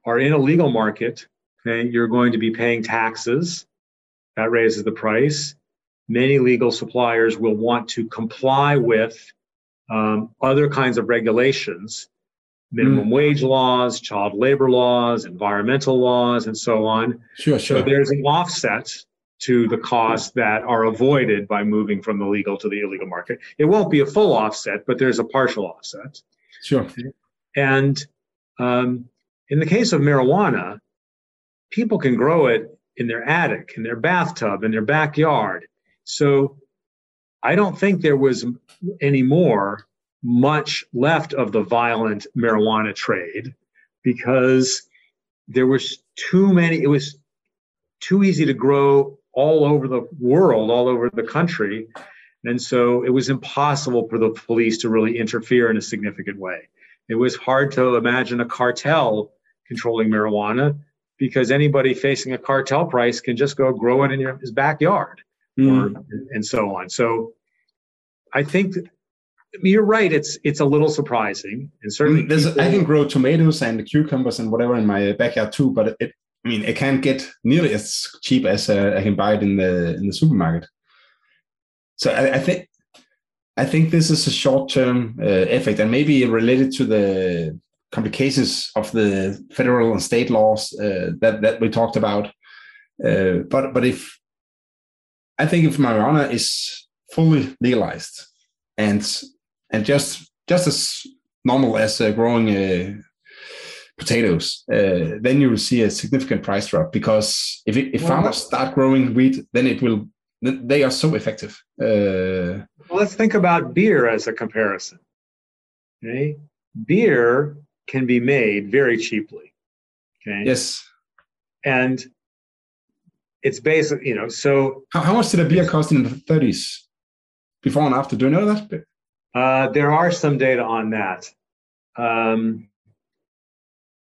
are in a legal market, okay, you're going to be paying taxes. That raises the price. Many legal suppliers will want to comply with um, other kinds of regulations, minimum mm. wage laws, child labor laws, environmental laws, and so on. Sure, sure. So there's an offset to the costs that are avoided by moving from the legal to the illegal market. It won't be a full offset, but there's a partial offset. Sure. And um, in the case of marijuana, people can grow it in their attic, in their bathtub, in their backyard. So I don't think there was anymore much left of the violent marijuana trade because there was too many, it was too easy to grow all over the world, all over the country. And so it was impossible for the police to really interfere in a significant way. It was hard to imagine a cartel controlling marijuana because anybody facing a cartel price can just go grow it in your, his backyard mm. or, and so on. So I think you're right. It's it's a little surprising, and certainly mm, people, I can grow tomatoes and cucumbers and whatever in my backyard too. But it, I mean, it can't get nearly as cheap as uh, I can buy it in the in the supermarket. So I, I think I think this is a short term uh, effect, and maybe related to the complications of the federal and state laws uh, that that we talked about. Uh, but but if I think if marijuana is fully legalized and and just just as normal as uh, growing uh, potatoes, uh, then you will see a significant price drop because if it, if well, farmers start growing wheat, then it will they are so effective. Uh, well, let's think about beer as a comparison. Okay, beer can be made very cheaply. Okay. Yes. And it's basically, you know, so. How, how much did a beer cost in the 30s? Before and after? Do you know that? Uh, there are some data on that. Um,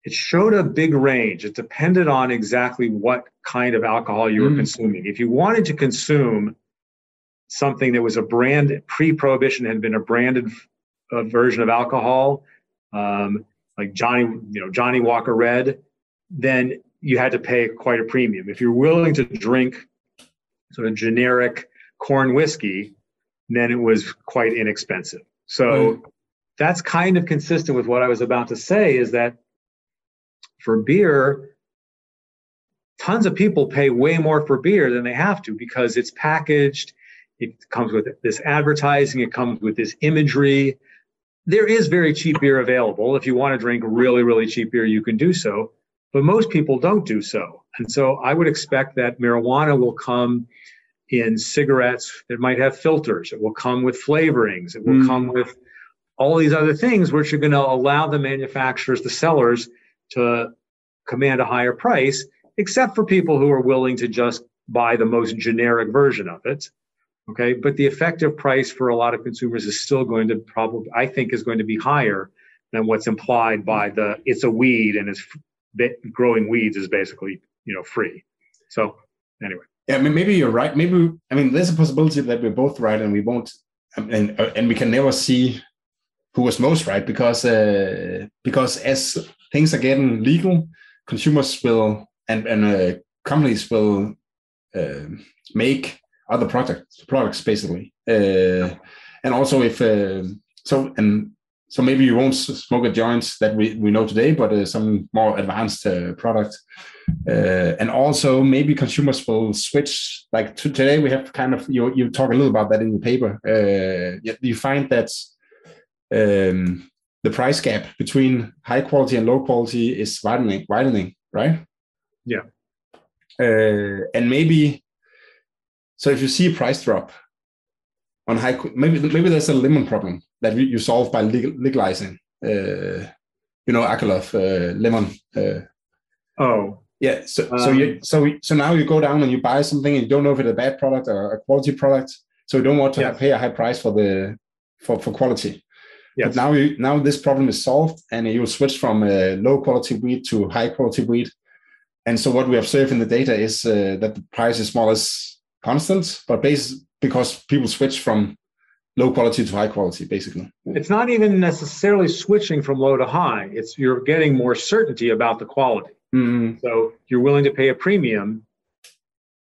it showed a big range. It depended on exactly what kind of alcohol you were mm. consuming. If you wanted to consume something that was a brand pre-prohibition had been a branded uh, version of alcohol, um, like Johnny, you know, Johnnie Walker Red, then you had to pay quite a premium. If you're willing to drink sort of generic corn whiskey, then it was quite inexpensive. So mm. that's kind of consistent with what I was about to say is that for beer, tons of people pay way more for beer than they have to because it's packaged, it comes with this advertising, it comes with this imagery. There is very cheap beer available. If you want to drink really, really cheap beer, you can do so. But most people don't do so. And so I would expect that marijuana will come in cigarettes that might have filters. It will come with flavorings. It will mm. come with all these other things which are going to allow the manufacturers, the sellers, to command a higher price, except for people who are willing to just buy the most generic version of it. Okay, but the effective price for a lot of consumers is still going to probably, I think, is going to be higher than what's implied by the it's a weed and it's growing weeds is basically you know free. So anyway. Yeah, I mean, maybe you're right. Maybe I mean, there's a possibility that we're both right, and we won't, and and we can never see who was most right because uh, because as things are getting legal, consumers will and and uh, companies will uh, make other products products basically, uh, and also if uh, so and so maybe you won't smoke a joint that we, we know today, but uh, some more advanced uh, product. Uh, and also maybe consumers will switch. Like today, we have kind of you you talk a little about that in the paper. Uh, you find that um, the price gap between high quality and low quality is widening, widening, right? Yeah. Uh, and maybe so if you see a price drop on high, maybe maybe there's a lemon problem that you solve by legalizing. Uh, you know, Akerlof uh, lemon. Uh, oh. Yeah. So um, so you so so now you go down and you buy something and you don't know if it's a bad product or a quality product. So you don't want to pay a high price for the for for quality. Yes. But now you now this problem is solved, and you switch from a low quality wheat to high quality wheat. And so what we observe in the data is uh, that the price is more or less constant, but based because people switch from low quality to high quality, basically. It's not even necessarily switching from low to high. It's you're getting more certainty about the quality. Mm-hmm. So you're willing to pay a premium,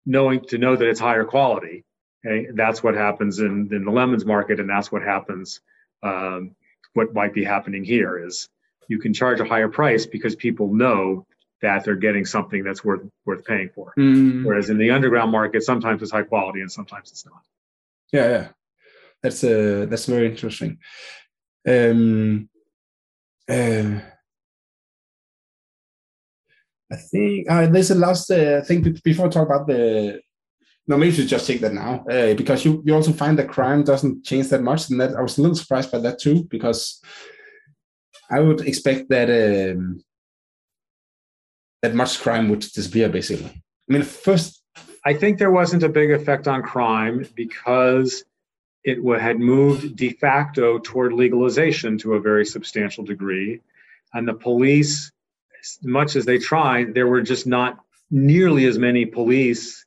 knowing to know that it's higher quality. Okay, that's what happens in, in the lemons market, and that's what happens um, what might be happening here is you can charge a higher price because people know that they're getting something that's worth worth paying for. Mm. Whereas in the underground market, sometimes it's high quality and sometimes it's not. Yeah, yeah, that's uh, that's very interesting. Um, uh, I think uh, there's a last uh, thing before I talk about the no, maybe you should just take that now uh, because you, you also find that crime doesn't change that much. And that I was a little surprised by that too, because I would expect that um, that much crime would disappear basically. I mean, first. I think there wasn't a big effect on crime because it had moved de facto toward legalization to a very substantial degree. And the police, as much as they tried, there were just not nearly as many police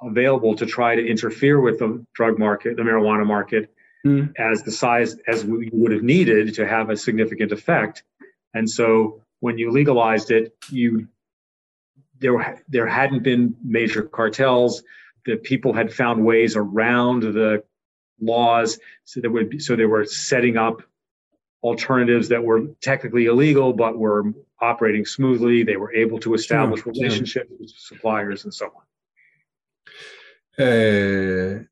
available to try to interfere with the drug market, the marijuana market, mm. as the size as we would have needed to have a significant effect. And so when you legalized it, you there there hadn't been major cartels. The people had found ways around the laws, so there would be, so they were setting up alternatives that were technically illegal but were operating smoothly. They were able to establish sure, relationships with suppliers and so on. Uh,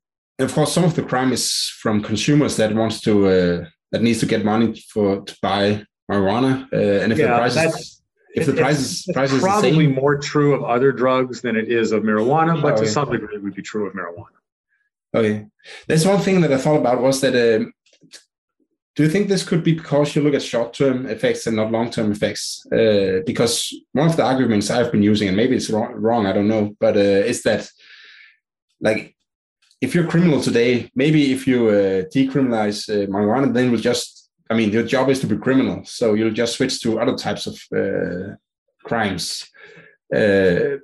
of course, some of the crime is from consumers that wants to uh, that needs to get money for to buy marijuana, uh, and if yeah, the price if the price is price is probably more true of other drugs than it is of marijuana, but to some degree it would be true of marijuana. Okay, there's one thing that I thought about was that uh, do you think this could be because you look at short-term effects and not long-term effects? Uh, because one of the arguments I've been using, and maybe it's wrong, wrong I don't know, but uh, is that like if you're criminal today, maybe if you uh, decriminalize uh, marijuana, then we'll just, I mean, your job is to be criminal, so you'll just switch to other types of uh, crimes. Uh,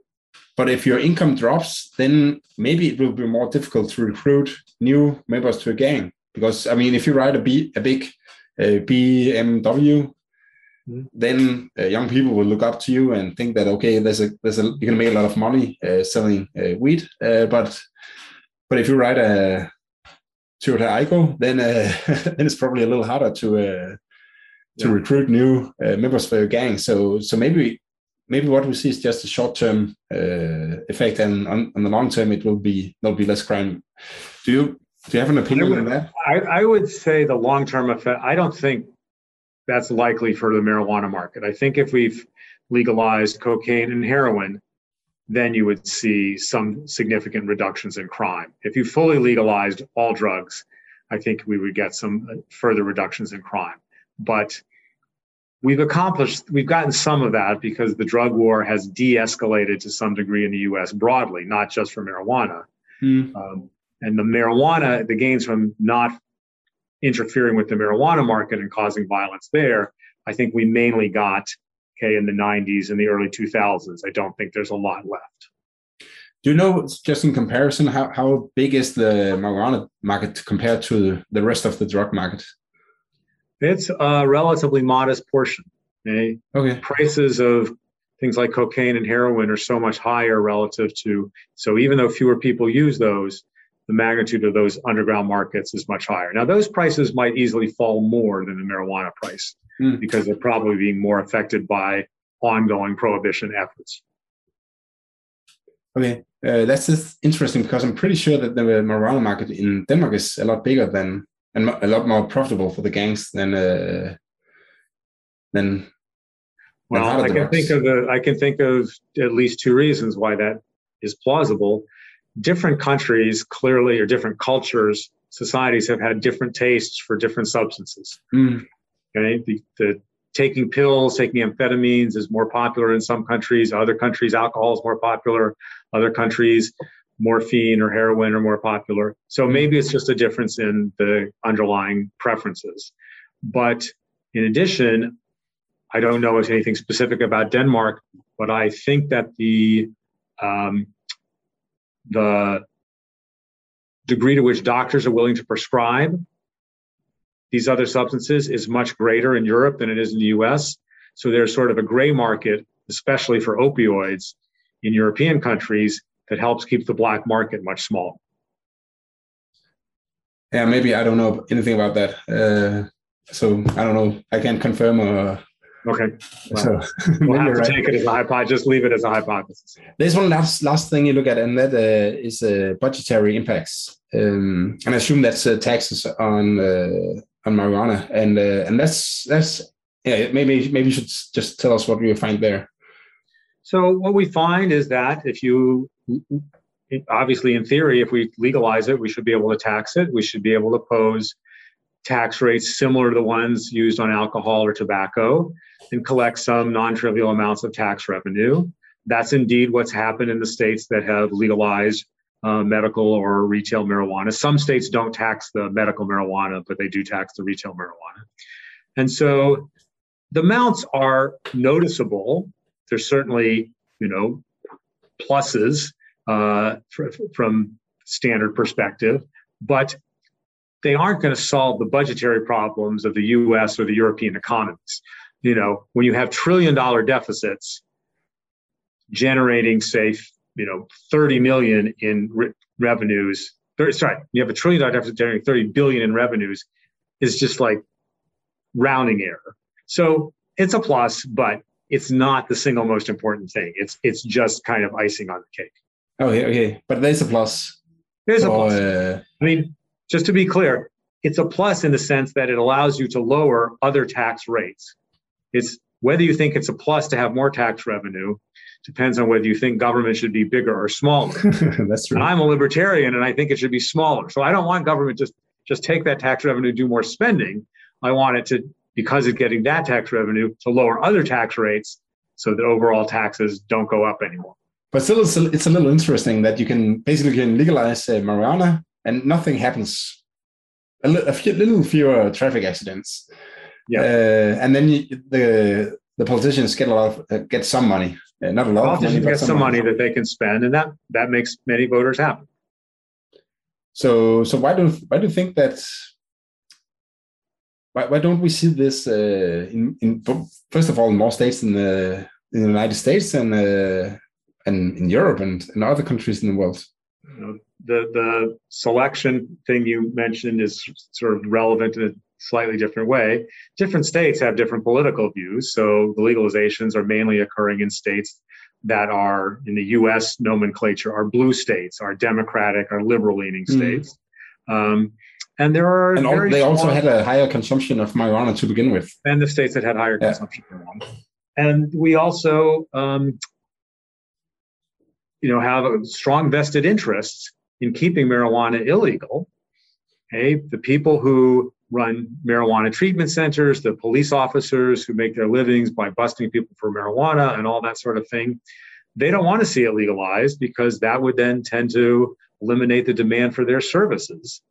but if your income drops, then maybe it will be more difficult to recruit new members to a gang. Because I mean, if you ride a, B, a big uh, BMW, mm-hmm. then uh, young people will look up to you and think that okay, there's a there's a you can make a lot of money uh, selling uh, weed. Uh, but but if you ride a Aygo, then uh, then it's probably a little harder to to yeah. recruit new members for your gang. So so maybe maybe what we see is just a short-term uh, effect, and on, on, the long term, it will be there'll be less crime. Do you do you have an opinion would, on that? I, I would say the long-term effect. I don't think that's likely for the marijuana market. I think if we've legalized cocaine and heroin, then you would see some significant reductions in crime. If you fully legalized all drugs, I think we would get some further reductions in crime. But We've accomplished, we've gotten some of that because the drug war has de escalated to some degree in the US broadly, not just for marijuana. Mm. Um, and the marijuana, the gains from not interfering with the marijuana market and causing violence there, I think we mainly got okay in the 90s and the early 2000s. I don't think there's a lot left. Do you know, just in comparison, how, how big is the marijuana market compared to the rest of the drug market? It's a relatively modest portion. Okay? okay. Prices of things like cocaine and heroin are so much higher relative to, so even though fewer people use those, the magnitude of those underground markets is much higher. Now, those prices might easily fall more than the marijuana price mm. because they're probably being more affected by ongoing prohibition efforts. Okay, uh, that's just interesting because I'm pretty sure that the marijuana market in Denmark is a lot bigger than and a lot more profitable for the gangs than uh, than. Well, I can think of a, I can think of at least two reasons why that is plausible. Different countries clearly, or different cultures, societies have had different tastes for different substances. Mm. Okay, the, the taking pills, taking amphetamines is more popular in some countries. Other countries, alcohol is more popular. Other countries, morphine or heroin are more popular. So maybe it's just a difference in the underlying preferences. But in addition, I don't know if anything specific about Denmark, but I think that the um, the degree to which doctors are willing to prescribe these other substances is much greater in Europe than it is in the US. So there's sort of a gray market, especially for opioids in European countries, that helps keep the black market much smaller. Yeah, maybe I don't know anything about that. Uh, so I don't know. I can't confirm or. Okay. Well, so we'll have to right. take it as a hypothesis. Just leave it as a hypothesis. There's one last last thing you look at, and that uh, is uh, budgetary impacts. Um, and I assume that's uh, taxes on uh, on marijuana, and uh, and that's that's yeah. Maybe maybe you should just tell us what you find there. So what we find is that if you obviously in theory if we legalize it we should be able to tax it we should be able to pose tax rates similar to the ones used on alcohol or tobacco and collect some non-trivial amounts of tax revenue that's indeed what's happened in the states that have legalized uh, medical or retail marijuana some states don't tax the medical marijuana but they do tax the retail marijuana and so the amounts are noticeable there's certainly you know pluses uh, from standard perspective, but they aren't going to solve the budgetary problems of the U.S. or the European economies. You know, when you have trillion dollar deficits generating, say, you know, 30 million in re- revenues. 30, sorry, you have a trillion dollar deficit generating 30 billion in revenues is just like rounding error. So it's a plus, but it's not the single most important thing. It's it's just kind of icing on the cake. Okay, okay, but there's a plus. There's a plus. Uh... I mean, just to be clear, it's a plus in the sense that it allows you to lower other tax rates. It's whether you think it's a plus to have more tax revenue depends on whether you think government should be bigger or smaller. That's true. I'm a libertarian and I think it should be smaller. So I don't want government just just take that tax revenue, do more spending. I want it to, because it's getting that tax revenue, to lower other tax rates so that overall taxes don't go up anymore. But still, it's a, it's a little interesting that you can basically can legalize uh, marijuana and nothing happens. A, li- a few, little fewer traffic accidents. Yeah. Uh, and then you, the the politicians get a lot of, uh, get some money, uh, not a lot. Politicians of money, get some money that they can spend, and that that makes many voters happy. So so why do why do you think that? Why, why don't we see this uh, in, in first of all in more states in the in the United States and uh, and in Europe and in other countries in the world? You know, the the selection thing you mentioned is sort of relevant in slightly different way. Different states have different political views, so the legalizations are mainly occurring in states that are in the U.S. nomenclature are blue states, are Democratic, are liberal-leaning mm. states. Um, and there are and all, they also had a higher consumption of marijuana to begin with, and the states that had higher yeah. consumption of marijuana. And we also, um, you know, have a strong vested interests in keeping marijuana illegal. Okay, the people who run marijuana treatment centers, the police officers who make their livings by busting people for marijuana and all that sort of thing, they don't want to see it legalized because that would then tend to eliminate the demand for their services.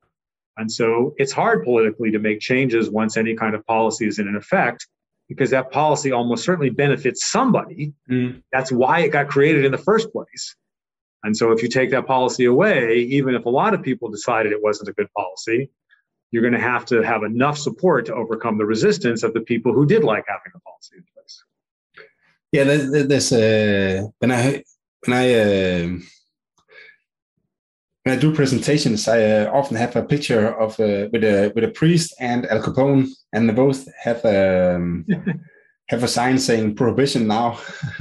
And so it's hard politically to make changes once any kind of policy is in effect because that policy almost certainly benefits somebody. Mm. That's why it got created in the first place. And so if you take that policy away, even if a lot of people decided it wasn't a good policy, you're going to have to have enough support to overcome the resistance of the people who did like having a policy in place. Yeah, there's uh, when I when I uh, when I do presentations, I uh, often have a picture of uh, with a with a priest and Al Capone, and they both have um, have a sign saying prohibition now.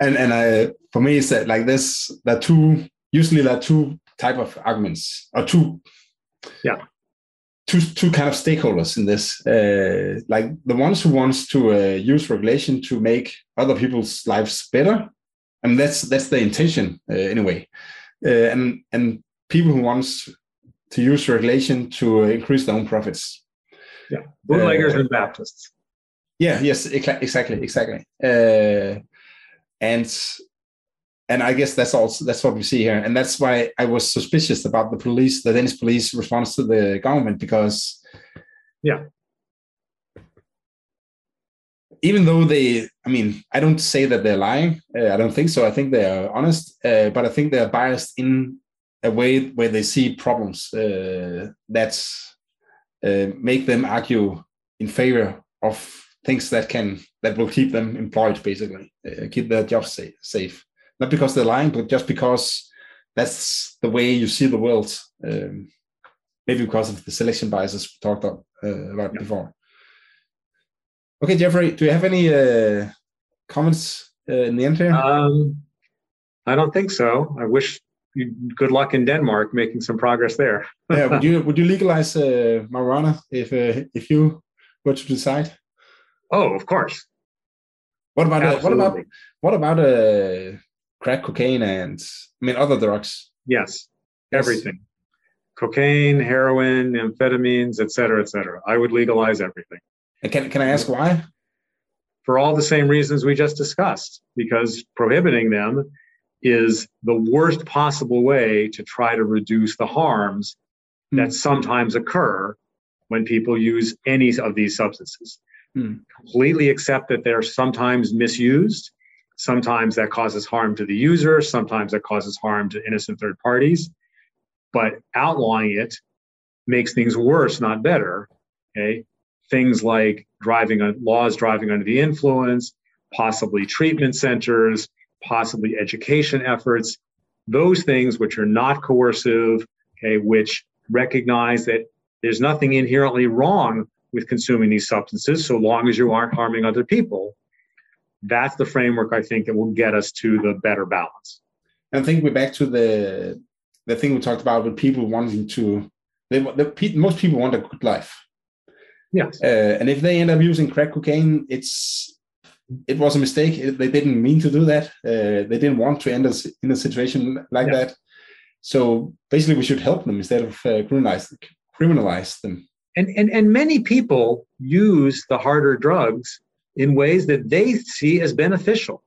and and I, for me, it's that like this. There are two usually there are two type of arguments or two. Yeah. Two, two kind of stakeholders in this, uh, like the ones who wants to uh, use regulation to make other people's lives better, and that's that's the intention uh, anyway, uh, and and people who wants to use regulation to increase their own profits. Yeah, bootleggers uh, and Baptists. Yeah. Yes. Exactly. Exactly. Uh, and and I guess that's also that's what we see here, and that's why I was suspicious about the police, the Danish police response to the government, because yeah, even though they, I mean, I don't say that they're lying. Uh, I don't think so. I think they are honest, uh, but I think they are biased in a way where they see problems uh, that uh, make them argue in favor of things that can that will keep them employed basically. Uh, keep their jobs safe, safe not because they're lying but just because that's the way you see the world. Um, maybe because of the selection biases we talked about, uh, about yeah. before. Okay jeffrey do you have any uh, comments uh, in the end here? Um, i don't think so. I wish you good luck in denmark making some progress there. Yeah would you would you legalize uh, marijuana if uh, if you were to decide? Oh, of course. What about uh, what about what about uh, crack cocaine and I mean other drugs? Yes, yes. everything. Cocaine, heroin, amphetamines, et cetera, et cetera. I would legalize everything. And can can I ask why? For all the same reasons we just discussed, because prohibiting them is the worst possible way to try to reduce the harms mm. that sometimes occur when people use any of these substances. Hmm. Completely accept that they're sometimes misused. Sometimes that causes harm to the user. Sometimes that causes harm to innocent third parties. But outlawing it makes things worse, not better. Okay. Things like driving laws driving under the influence, possibly treatment centers, possibly education efforts, those things which are not coercive, okay, which recognize that there's nothing inherently wrong with consuming these substances so long as you aren't harming other people. That's the framework I think that will get us to the better balance. I think we're back to the the thing we talked about with people wanting to. They, the, most people want a good life. Yes. Uh, and if they end up using crack cocaine, it's it was a mistake. They didn't mean to do that. Uh, they didn't want to end us in a situation like yeah. that. So basically, we should help them instead of uh, criminalize criminalize them. and, and, and many people use the harder drugs in ways that they see as beneficial.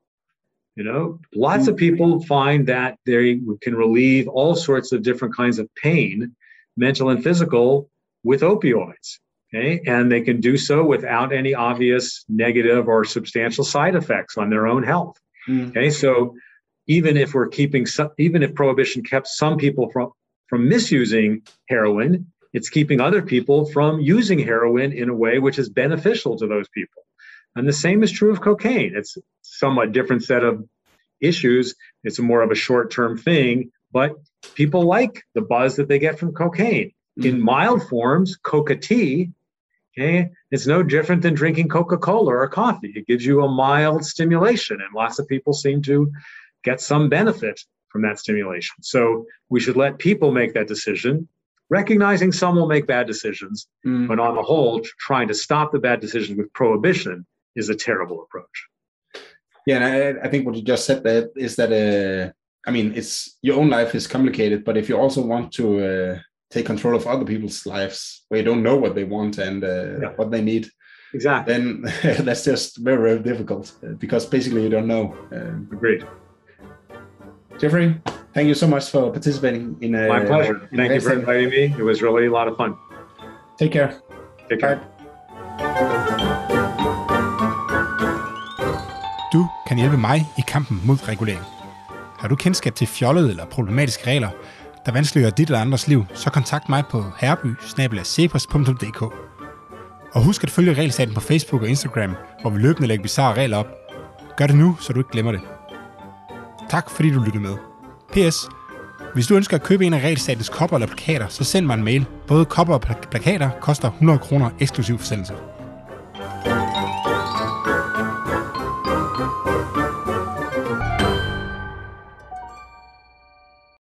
You know, lots of people find that they can relieve all sorts of different kinds of pain, mental and physical, with opioids. Okay, and they can do so without any obvious negative or substantial side effects on their own health. Mm. Okay, so even if we're keeping some, even if prohibition kept some people from from misusing heroin, it's keeping other people from using heroin in a way which is beneficial to those people. And the same is true of cocaine. It's somewhat different set of issues. It's more of a short-term thing, but people like the buzz that they get from cocaine. Mm-hmm. In mild forms, coca tea, okay, it's no different than drinking Coca-Cola or coffee. It gives you a mild stimulation, and lots of people seem to get some benefit from that stimulation. So we should let people make that decision recognizing some will make bad decisions, mm. but on the whole, trying to stop the bad decisions with prohibition is a terrible approach. Yeah, and I, I think what you just said that is that uh, I mean, it's your own life is complicated, but if you also want to uh, take control of other people's lives where you don't know what they want and uh, yeah. what they need, exactly, then that's just very very difficult uh, because basically you don't know. Um, Agreed. Jeffrey, thank you so much for participating in a. My pleasure. Thank you for inviting me. It was really a lot of fun. Take care. Take care. Bye. Du kan hjælpe mig i kampen mod regulering. Har du kendskab til fjollede eller problematiske regler, der vanskeliggør dit eller andres liv, så kontakt mig på herby Og husk at følge Regelstaten på Facebook og Instagram, hvor vi løbende lægger bizarre regler op. Gør det nu, så du ikke glemmer det. Tak fordi du lyttede med. PS. Hvis du ønsker at købe en af Regelstatens kopper eller plakater, så send mig en mail. Både kopper og plakater koster 100 kroner eksklusiv forsendelse.